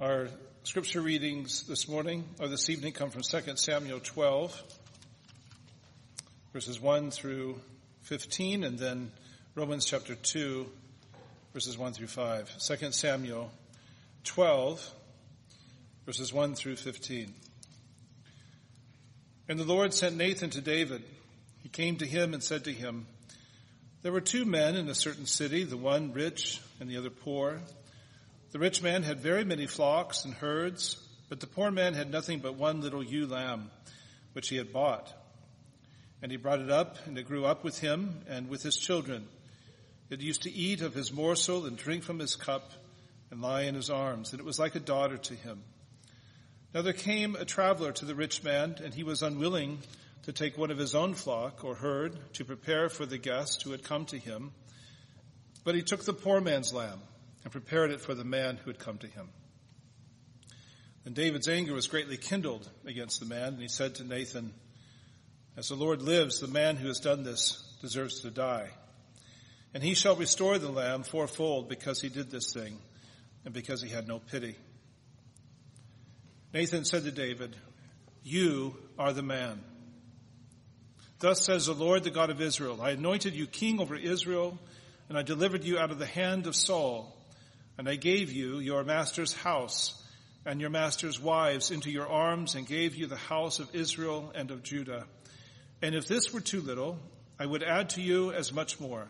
Our scripture readings this morning or this evening come from 2 Samuel 12, verses 1 through 15, and then Romans chapter 2, verses 1 through 5. 2 Samuel 12, verses 1 through 15. And the Lord sent Nathan to David. He came to him and said to him, There were two men in a certain city, the one rich and the other poor. The rich man had very many flocks and herds, but the poor man had nothing but one little ewe lamb, which he had bought. And he brought it up, and it grew up with him and with his children. It used to eat of his morsel and drink from his cup and lie in his arms, and it was like a daughter to him. Now there came a traveler to the rich man, and he was unwilling to take one of his own flock or herd to prepare for the guest who had come to him. But he took the poor man's lamb and prepared it for the man who had come to him. Then David's anger was greatly kindled against the man, and he said to Nathan, As the Lord lives, the man who has done this deserves to die. And he shall restore the lamb fourfold because he did this thing and because he had no pity. Nathan said to David, You are the man. Thus says the Lord, the God of Israel, I anointed you king over Israel, and I delivered you out of the hand of Saul. And I gave you your master's house and your master's wives into your arms and gave you the house of Israel and of Judah. And if this were too little, I would add to you as much more.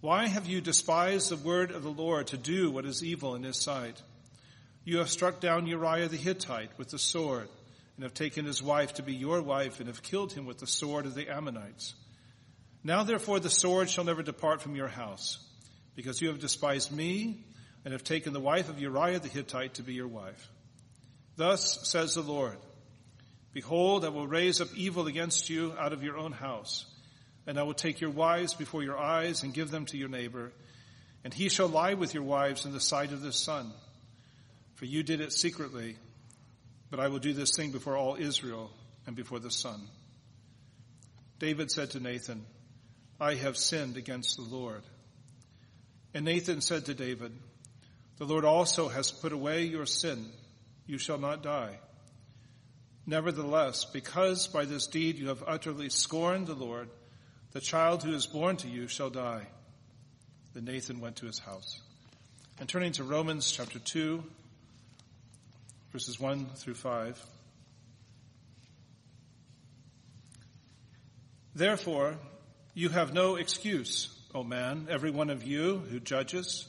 Why have you despised the word of the Lord to do what is evil in his sight? You have struck down Uriah the Hittite with the sword and have taken his wife to be your wife and have killed him with the sword of the Ammonites. Now therefore the sword shall never depart from your house because you have despised me and have taken the wife of Uriah the Hittite to be your wife. Thus says the Lord, Behold, I will raise up evil against you out of your own house, and I will take your wives before your eyes and give them to your neighbor, and he shall lie with your wives in the sight of the sun. For you did it secretly, but I will do this thing before all Israel and before the sun. David said to Nathan, I have sinned against the Lord. And Nathan said to David, the Lord also has put away your sin. You shall not die. Nevertheless, because by this deed you have utterly scorned the Lord, the child who is born to you shall die. Then Nathan went to his house. And turning to Romans chapter 2, verses 1 through 5. Therefore, you have no excuse, O man, every one of you who judges.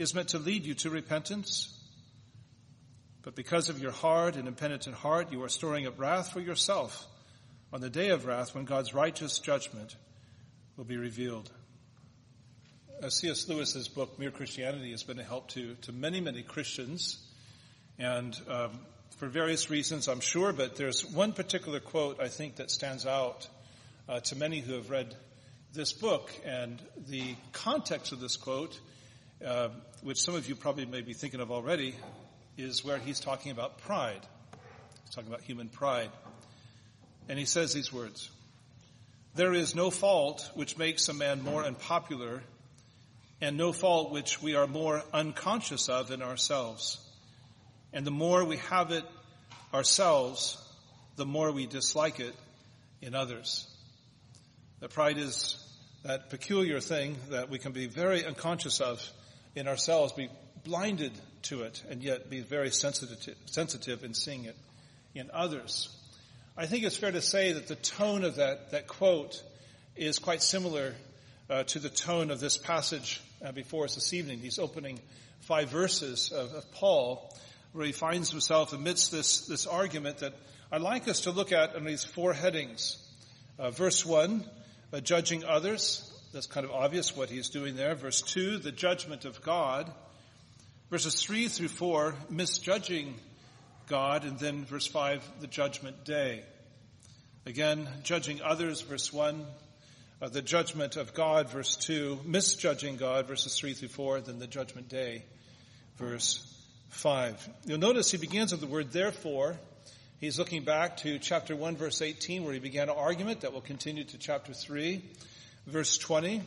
is meant to lead you to repentance. But because of your hard and impenitent heart, you are storing up wrath for yourself on the day of wrath when God's righteous judgment will be revealed. Uh, C.S. Lewis's book, Mere Christianity, has been a help to, to many, many Christians. And um, for various reasons, I'm sure, but there's one particular quote I think that stands out uh, to many who have read this book. And the context of this quote uh, which some of you probably may be thinking of already, is where he's talking about pride. He's talking about human pride. And he says these words, There is no fault which makes a man more unpopular, and no fault which we are more unconscious of in ourselves. And the more we have it ourselves, the more we dislike it in others. That pride is that peculiar thing that we can be very unconscious of in ourselves, be blinded to it, and yet be very sensitive, sensitive in seeing it in others. I think it's fair to say that the tone of that, that quote is quite similar uh, to the tone of this passage uh, before us this evening, these opening five verses of, of, Paul, where he finds himself amidst this, this argument that I'd like us to look at in these four headings. Uh, verse one, uh, judging others. That's kind of obvious what he's doing there. Verse 2, the judgment of God. Verses 3 through 4, misjudging God, and then verse 5, the judgment day. Again, judging others, verse 1, uh, the judgment of God, verse 2, misjudging God, verses 3 through 4, then the judgment day, verse 5. You'll notice he begins with the word therefore. He's looking back to chapter 1, verse 18, where he began an argument that will continue to chapter 3, verse 20.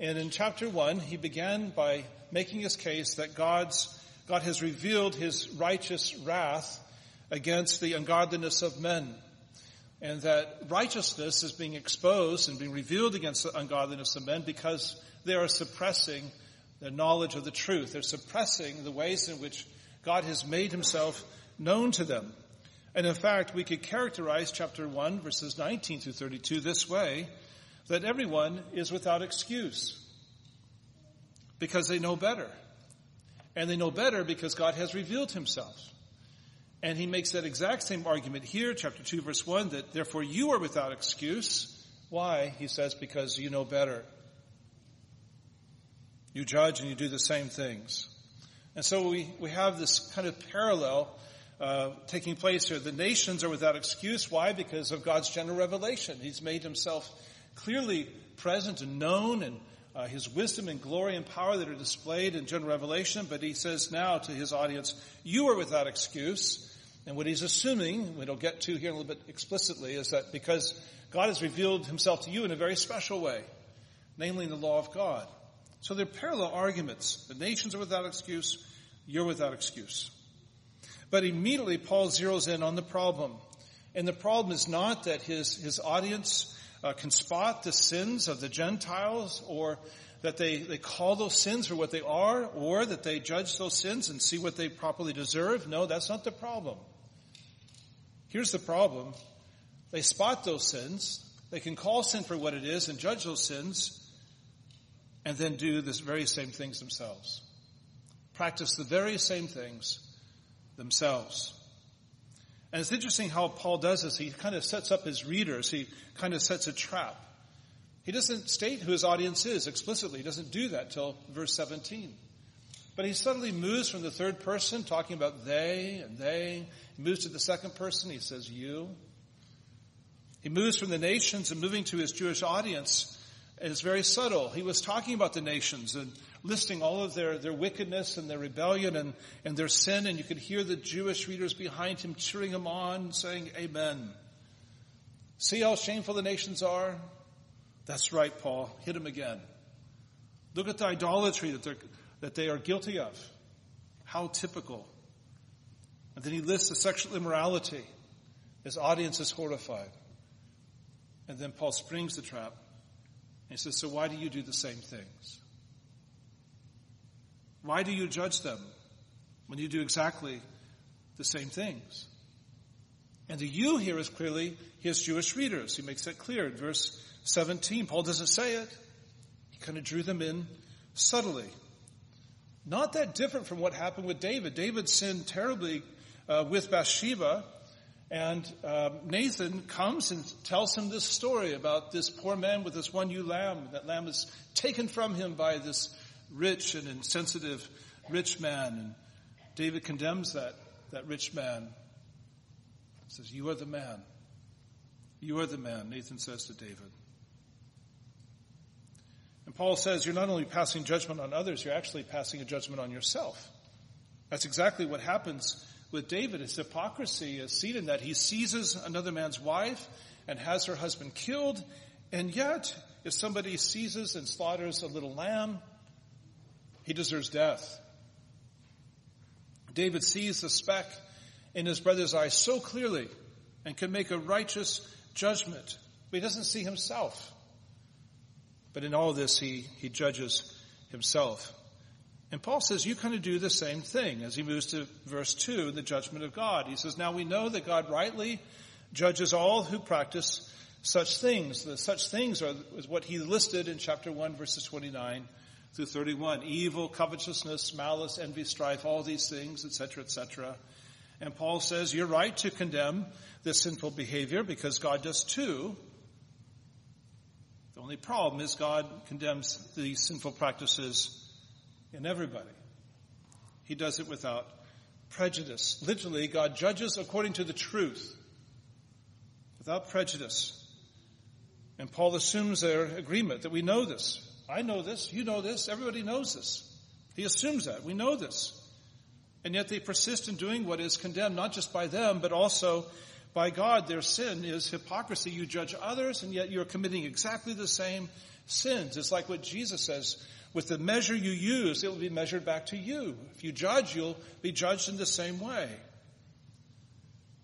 And in chapter 1, he began by making his case that God's, God has revealed his righteous wrath against the ungodliness of men. And that righteousness is being exposed and being revealed against the ungodliness of men because they are suppressing the knowledge of the truth. They're suppressing the ways in which God has made himself known to them. And in fact, we could characterize chapter 1 verses 19 through 32 this way, that everyone is without excuse because they know better. And they know better because God has revealed himself. And he makes that exact same argument here, chapter 2 verse 1, that therefore you are without excuse. Why? He says, because you know better. You judge and you do the same things. And so we, we have this kind of parallel uh, taking place here. The nations are without excuse. Why? Because of God's general revelation. He's made himself clearly present and known and uh, his wisdom and glory and power that are displayed in general revelation. But he says now to his audience, you are without excuse. And what he's assuming, we will get to here a little bit explicitly, is that because God has revealed himself to you in a very special way, namely in the law of God. So they're parallel arguments. The nations are without excuse. You're without excuse. But immediately Paul zeroes in on the problem. And the problem is not that his, his audience uh, can spot the sins of the Gentiles or that they, they call those sins for what they are or that they judge those sins and see what they properly deserve. No, that's not the problem. Here's the problem. They spot those sins. They can call sin for what it is and judge those sins and then do the very same things themselves. Practice the very same things themselves. And it's interesting how Paul does this. He kind of sets up his readers. He kind of sets a trap. He doesn't state who his audience is explicitly. He doesn't do that till verse 17. But he suddenly moves from the third person, talking about they and they. He moves to the second person. He says you. He moves from the nations and moving to his Jewish audience it's very subtle. He was talking about the nations and listing all of their, their wickedness and their rebellion and, and their sin, and you could hear the Jewish readers behind him cheering him on, saying, Amen. See how shameful the nations are? That's right, Paul. Hit him again. Look at the idolatry that, they're, that they are guilty of. How typical. And then he lists the sexual immorality. His audience is horrified. And then Paul springs the trap he says, So why do you do the same things? Why do you judge them when you do exactly the same things? And the you here is clearly his Jewish readers. He makes that clear in verse 17. Paul doesn't say it. He kind of drew them in subtly. Not that different from what happened with David. David sinned terribly uh, with Bathsheba, and uh, Nathan comes and tells him this story about this poor man with this one ewe lamb. That lamb is taken from him by this rich and insensitive rich man. And David condemns that, that rich man. He says, You are the man. You are the man, Nathan says to David. And Paul says, You're not only passing judgment on others, you're actually passing a judgment on yourself. That's exactly what happens with David is hypocrisy is seen in that he seizes another man's wife and has her husband killed. And yet, if somebody seizes and slaughters a little lamb, he deserves death. David sees the speck in his brother's eye so clearly and can make a righteous judgment, but he doesn't see himself. But in all this, he, he judges himself. And Paul says you kind of do the same thing as he moves to verse 2, the judgment of God. He says, Now we know that God rightly judges all who practice such things. The such things are is what he listed in chapter 1, verses 29 through 31. Evil, covetousness, malice, envy, strife, all these things, etc., etc. And Paul says, You're right to condemn this sinful behavior because God does too. The only problem is God condemns these sinful practices in everybody. He does it without prejudice. Literally, God judges according to the truth, without prejudice. And Paul assumes their agreement that we know this. I know this, you know this, everybody knows this. He assumes that. We know this. And yet they persist in doing what is condemned not just by them, but also by God. Their sin is hypocrisy. You judge others, and yet you're committing exactly the same sins. It's like what Jesus says with the measure you use, it will be measured back to you. If you judge, you'll be judged in the same way.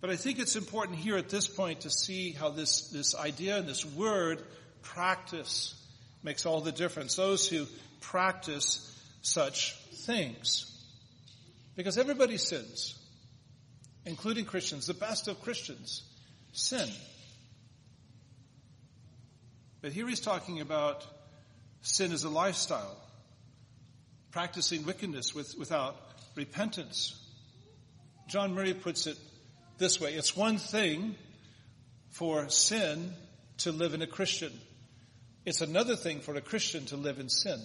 But I think it's important here at this point to see how this, this idea and this word, practice, makes all the difference. Those who practice such things. Because everybody sins, including Christians. The best of Christians sin. But here he's talking about sin as a lifestyle, practicing wickedness with, without repentance. John Murray puts it this way it's one thing for sin to live in a Christian, it's another thing for a Christian to live in sin.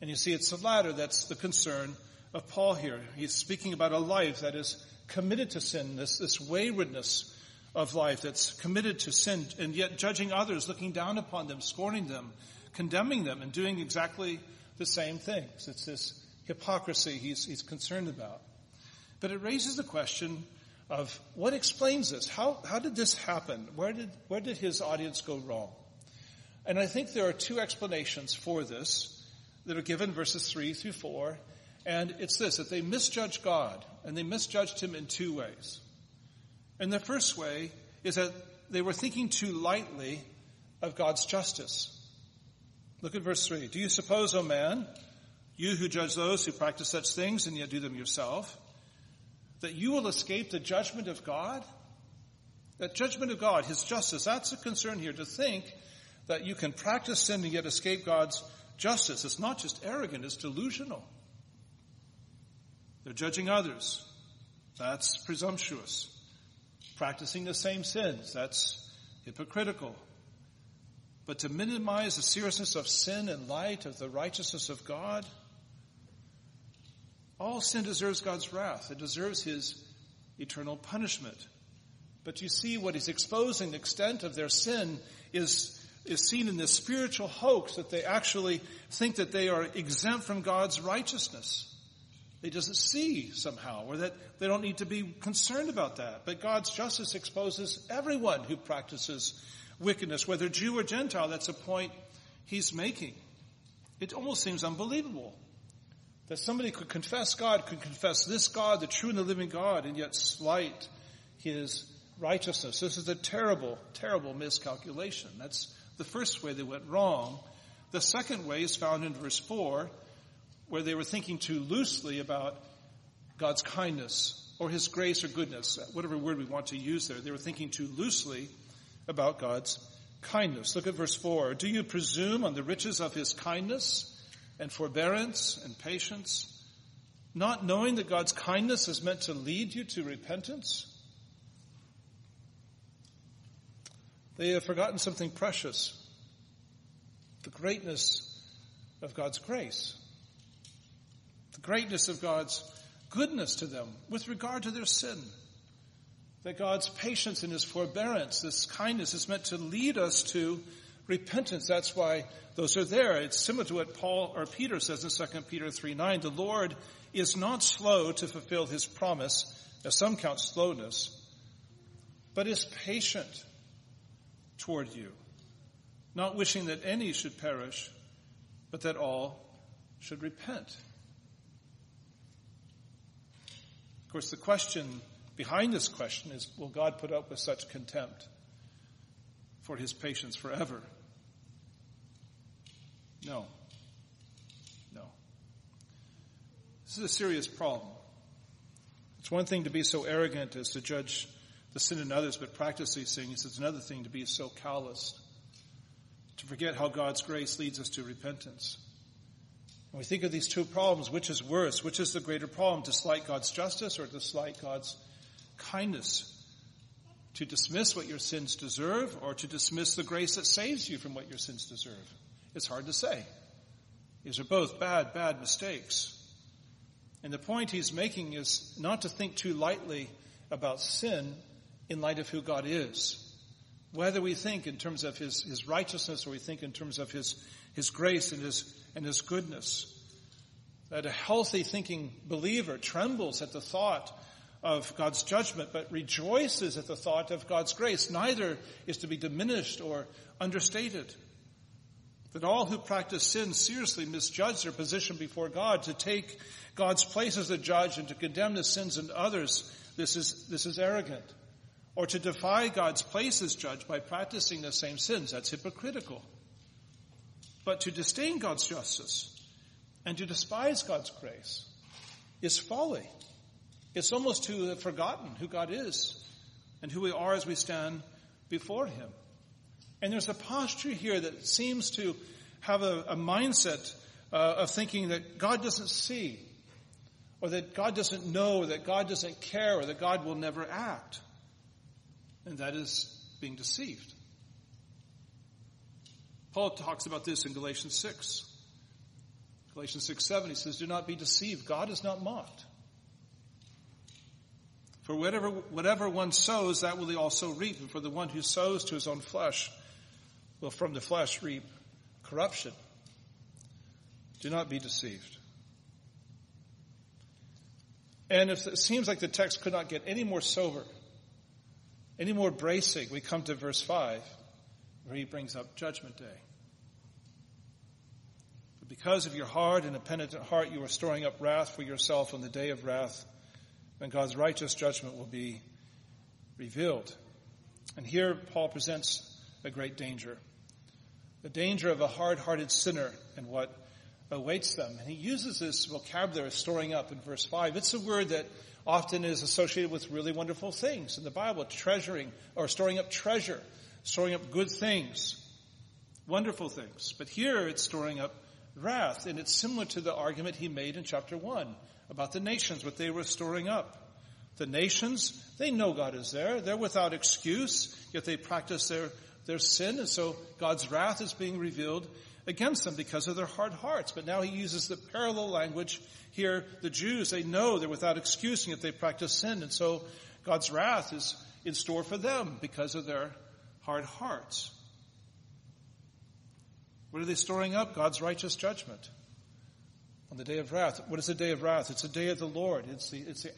And you see, it's the latter that's the concern of Paul here. He's speaking about a life that is committed to sin, this, this waywardness of life that's committed to sin, and yet judging others, looking down upon them, scorning them, condemning them, and doing exactly the same things. It's this hypocrisy he's, he's concerned about. But it raises the question of what explains this? How, how did this happen? Where did, where did his audience go wrong? And I think there are two explanations for this that are given verses 3 through 4. And it's this, that they misjudged God, and they misjudged him in two ways. And the first way is that they were thinking too lightly of God's justice. Look at verse 3. Do you suppose, O man, you who judge those who practice such things and yet do them yourself, that you will escape the judgment of God? That judgment of God, His justice, that's a concern here to think that you can practice sin and yet escape God's justice. It's not just arrogant, it's delusional. They're judging others. That's presumptuous. Practicing the same sins. That's hypocritical. But to minimize the seriousness of sin in light of the righteousness of God, all sin deserves God's wrath. It deserves His eternal punishment. But you see what He's exposing, the extent of their sin is, is seen in this spiritual hoax that they actually think that they are exempt from God's righteousness they just see somehow, or that they don't need to be concerned about that. But God's justice exposes everyone who practices wickedness, whether Jew or Gentile. That's a point he's making. It almost seems unbelievable that somebody could confess God, could confess this God, the true and the living God, and yet slight his righteousness. This is a terrible, terrible miscalculation. That's the first way they went wrong. The second way is found in verse 4 where they were thinking too loosely about God's kindness or his grace or goodness, whatever word we want to use there. They were thinking too loosely about God's kindness. Look at verse 4. Do you presume on the riches of his kindness and forbearance and patience, not knowing that God's kindness is meant to lead you to repentance? They have forgotten something precious the greatness of God's grace the greatness of God's goodness to them with regard to their sin. That God's patience and His forbearance, this kindness is meant to lead us to repentance. That's why those are there. It's similar to what Paul or Peter says in 2 Peter 3 9. The Lord is not slow to fulfill His promise, as some count slowness, but is patient toward you, not wishing that any should perish, but that all should repent. Of course, the question behind this question is will God put up with such contempt for his patience forever? No. No. This is a serious problem. It's one thing to be so arrogant as to judge the sin in others, but practice these things. It's another thing to be so calloused, to forget how God's grace leads us to repentance. When we think of these two problems, which is worse? Which is the greater problem? To slight God's justice or to slight God's kindness? To dismiss what your sins deserve or to dismiss the grace that saves you from what your sins deserve? It's hard to say. These are both bad, bad mistakes. And the point he's making is not to think too lightly about sin in light of who God is. Whether we think in terms of his, his righteousness or we think in terms of his, his grace and his, and his goodness. That a healthy thinking believer trembles at the thought of God's judgment, but rejoices at the thought of God's grace. Neither is to be diminished or understated. That all who practice sin seriously misjudge their position before God. To take God's place as a judge and to condemn the sins in others, this is, this is arrogant. Or to defy God's place as judge by practicing the same sins, that's hypocritical. But to disdain God's justice and to despise God's grace is folly. It's almost to have forgotten who God is and who we are as we stand before Him. And there's a posture here that seems to have a, a mindset uh, of thinking that God doesn't see, or that God doesn't know, or that God doesn't care, or that God will never act. And that is being deceived. Paul talks about this in Galatians 6. Galatians 6 7, he says, Do not be deceived. God is not mocked. For whatever, whatever one sows, that will he also reap. And for the one who sows to his own flesh will from the flesh reap corruption. Do not be deceived. And if it seems like the text could not get any more sober, any more bracing, we come to verse 5, where he brings up Judgment Day. But because of your hard and impenitent heart, you are storing up wrath for yourself on the day of wrath when God's righteous judgment will be revealed. And here Paul presents a great danger. The danger of a hard-hearted sinner and what awaits them. And he uses this vocabulary of storing up in verse 5. It's a word that often is associated with really wonderful things in the Bible, treasuring or storing up treasure, storing up good things, wonderful things. But here it's storing up wrath, and it's similar to the argument he made in chapter 1 about the nations, what they were storing up. The nations, they know God is there. They're without excuse, yet they practice their, their sin, and so God's wrath is being revealed against them because of their hard hearts. But now he uses the parallel language here. The Jews, they know they're without excuse, yet they practice sin, and so God's wrath is in store for them because of their hard hearts. What are they storing up? God's righteous judgment on the day of wrath. What is the day of wrath? It's the day of the Lord. It's the, it's the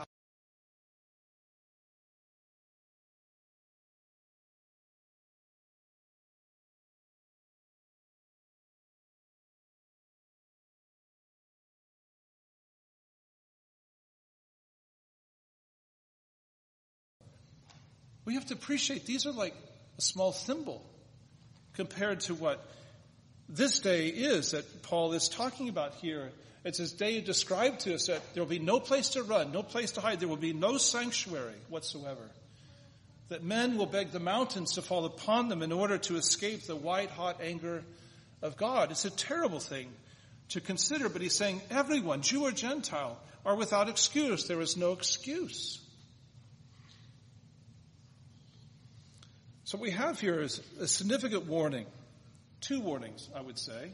We have to appreciate these are like a small thimble compared to what this day is that Paul is talking about here it's this day described to us that there will be no place to run, no place to hide. There will be no sanctuary whatsoever. That men will beg the mountains to fall upon them in order to escape the white hot anger of God. It's a terrible thing to consider, but he's saying everyone, Jew or Gentile, are without excuse. There is no excuse. So what we have here is a significant warning. Two warnings, I would say.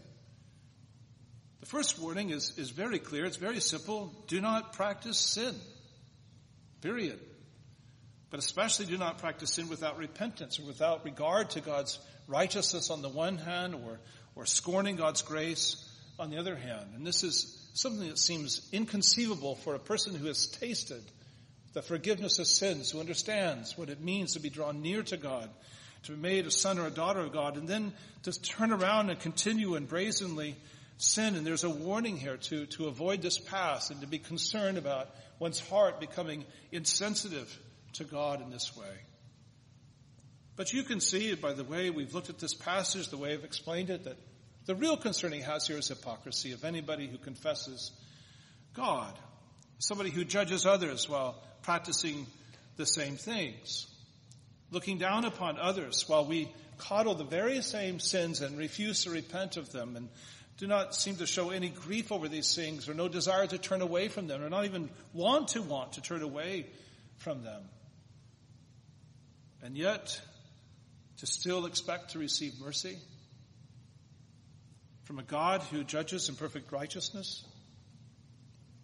The first warning is, is very clear. It's very simple. Do not practice sin. Period. But especially do not practice sin without repentance or without regard to God's righteousness on the one hand or, or scorning God's grace on the other hand. And this is something that seems inconceivable for a person who has tasted the forgiveness of sins, who understands what it means to be drawn near to God, to be made a son or a daughter of God, and then to turn around and continue and brazenly sin. And there's a warning here to, to avoid this path and to be concerned about one's heart becoming insensitive to God in this way. But you can see by the way we've looked at this passage, the way I've explained it, that the real concern he has here is hypocrisy of anybody who confesses God. Somebody who judges others while practicing the same things. Looking down upon others while we coddle the very same sins and refuse to repent of them and do not seem to show any grief over these things or no desire to turn away from them or not even want to want to turn away from them. And yet, to still expect to receive mercy from a God who judges in perfect righteousness?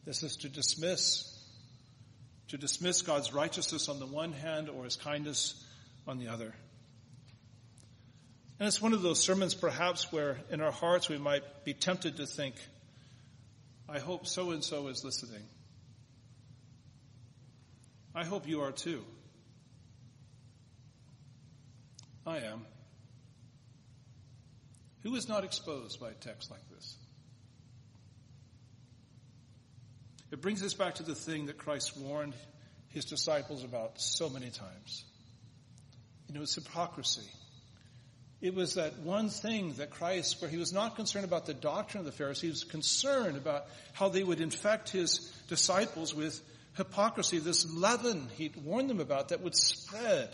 This is to dismiss, to dismiss God's righteousness on the one hand or his kindness on the other. And it's one of those sermons perhaps where in our hearts we might be tempted to think, I hope so and so is listening. I hope you are too. I am. Who is not exposed by a text like this? It brings us back to the thing that Christ warned his disciples about so many times. You know, it's hypocrisy. It was that one thing that Christ, where he was not concerned about the doctrine of the Pharisees, he was concerned about how they would infect his disciples with hypocrisy, this leaven he'd warned them about that would spread.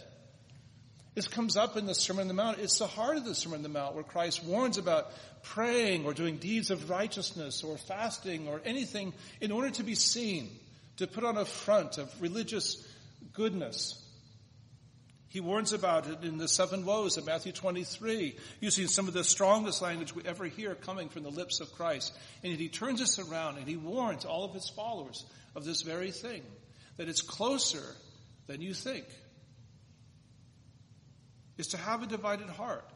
This comes up in the Sermon on the Mount. It's the heart of the Sermon on the Mount where Christ warns about praying or doing deeds of righteousness or fasting or anything in order to be seen, to put on a front of religious goodness. He warns about it in the seven woes of Matthew 23, using some of the strongest language we ever hear coming from the lips of Christ. And yet he turns us around and he warns all of his followers of this very thing, that it's closer than you think is to have a divided heart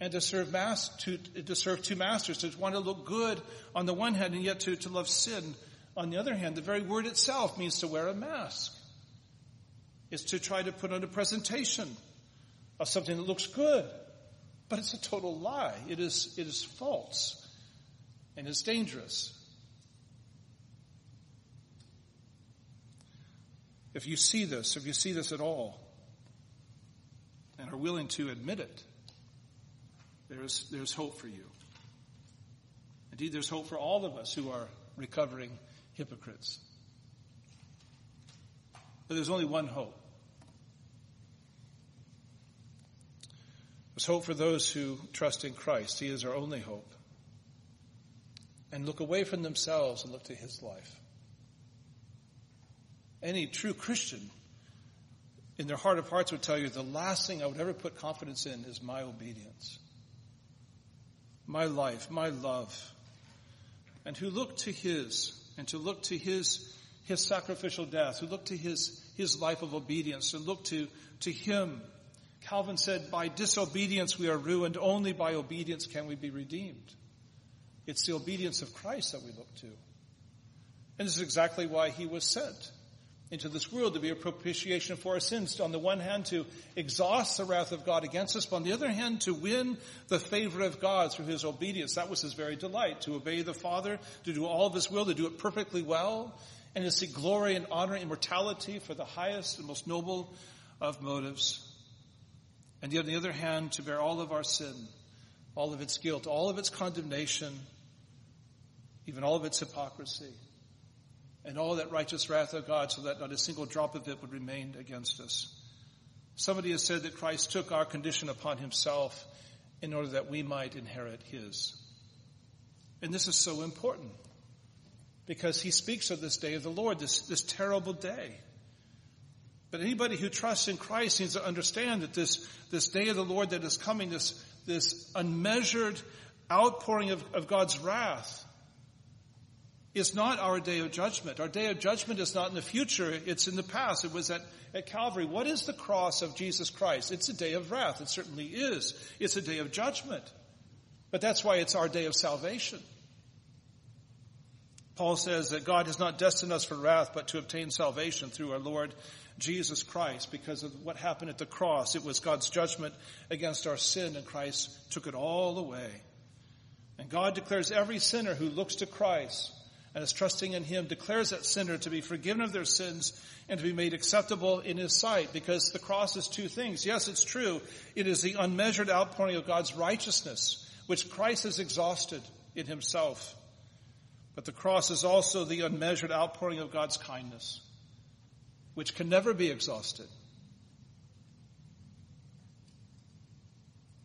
and to serve mass, to, to serve two masters, to want to look good on the one hand and yet to, to love sin on the other hand. The very word itself means to wear a mask. It's to try to put on a presentation of something that looks good, but it's a total lie. It is, it is false and it's dangerous. If you see this, if you see this at all, and are willing to admit it, there's, there's hope for you. Indeed, there's hope for all of us who are recovering hypocrites. But there's only one hope. There's hope for those who trust in Christ. He is our only hope. And look away from themselves and look to His life. Any true Christian in their heart of hearts would tell you the last thing I would ever put confidence in is my obedience, my life, my love, and who look to His and to look to His His sacrificial death, who look to His His life of obedience, and look to to Him. Calvin said, "By disobedience we are ruined; only by obedience can we be redeemed." It's the obedience of Christ that we look to, and this is exactly why He was sent into this world to be a propitiation for our sins. On the one hand, to exhaust the wrath of God against us, but on the other hand, to win the favor of God through his obedience. That was his very delight, to obey the Father, to do all of his will, to do it perfectly well, and to seek glory and honor and immortality for the highest and most noble of motives. And yet on the other hand, to bear all of our sin, all of its guilt, all of its condemnation, even all of its hypocrisy and all that righteous wrath of God so that not a single drop of it would remain against us. Somebody has said that Christ took our condition upon himself in order that we might inherit his. And this is so important because he speaks of this day of the Lord, this, this terrible day. But anybody who trusts in Christ needs to understand that this, this day of the Lord that is coming, this, this unmeasured outpouring of, of God's wrath, is not our day of judgment. Our day of judgment is not in the future, it's in the past. It was at, at Calvary. What is the cross of Jesus Christ? It's a day of wrath. It certainly is. It's a day of judgment. But that's why it's our day of salvation. Paul says that God has not destined us for wrath, but to obtain salvation through our Lord Jesus Christ because of what happened at the cross. It was God's judgment against our sin, and Christ took it all away. And God declares every sinner who looks to Christ and is trusting in Him declares that sinner to be forgiven of their sins and to be made acceptable in His sight because the cross is two things. Yes, it's true. It is the unmeasured outpouring of God's righteousness, which Christ has exhausted in Himself. But the cross is also the unmeasured outpouring of God's kindness, which can never be exhausted.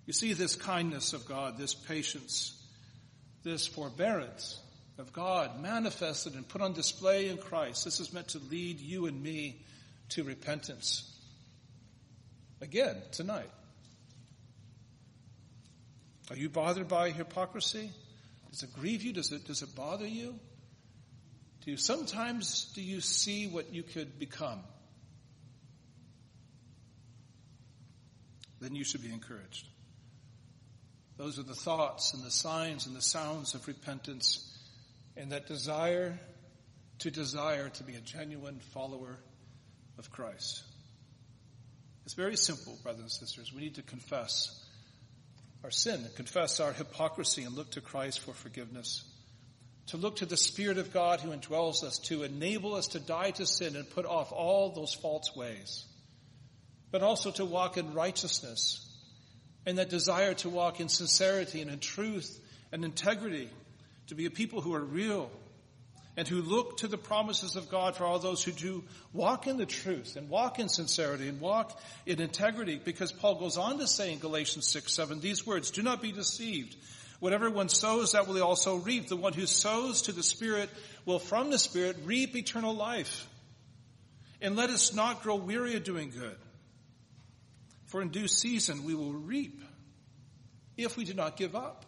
You see this kindness of God, this patience, this forbearance, of God manifested and put on display in Christ. This is meant to lead you and me to repentance. Again, tonight. Are you bothered by hypocrisy? Does it grieve you? Does it, does it bother you? Do you sometimes do you see what you could become? Then you should be encouraged. Those are the thoughts and the signs and the sounds of repentance and that desire to desire to be a genuine follower of Christ. It's very simple, brothers and sisters. We need to confess our sin, confess our hypocrisy, and look to Christ for forgiveness. To look to the Spirit of God who indwells us to enable us to die to sin and put off all those false ways. But also to walk in righteousness and that desire to walk in sincerity and in truth and integrity, to be a people who are real and who look to the promises of God for all those who do walk in the truth and walk in sincerity and walk in integrity because Paul goes on to say in Galatians 6, 7 these words, do not be deceived. Whatever one sows, that will he also reap. The one who sows to the Spirit will from the Spirit reap eternal life. And let us not grow weary of doing good. For in due season we will reap if we do not give up.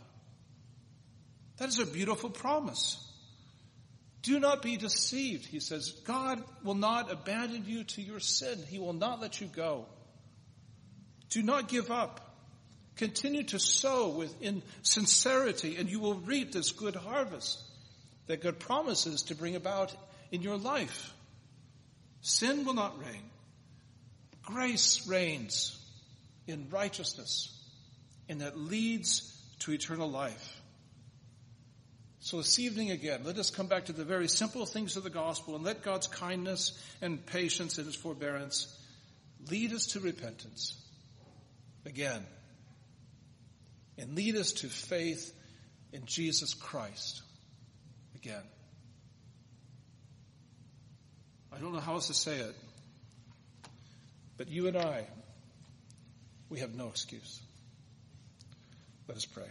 That is a beautiful promise. Do not be deceived, he says. God will not abandon you to your sin. He will not let you go. Do not give up. Continue to sow with in sincerity and you will reap this good harvest that God promises to bring about in your life. Sin will not reign. Grace reigns in righteousness and that leads to eternal life. So this evening again, let us come back to the very simple things of the gospel and let God's kindness and patience and his forbearance lead us to repentance again and lead us to faith in Jesus Christ again. I don't know how else to say it, but you and I, we have no excuse. Let us pray.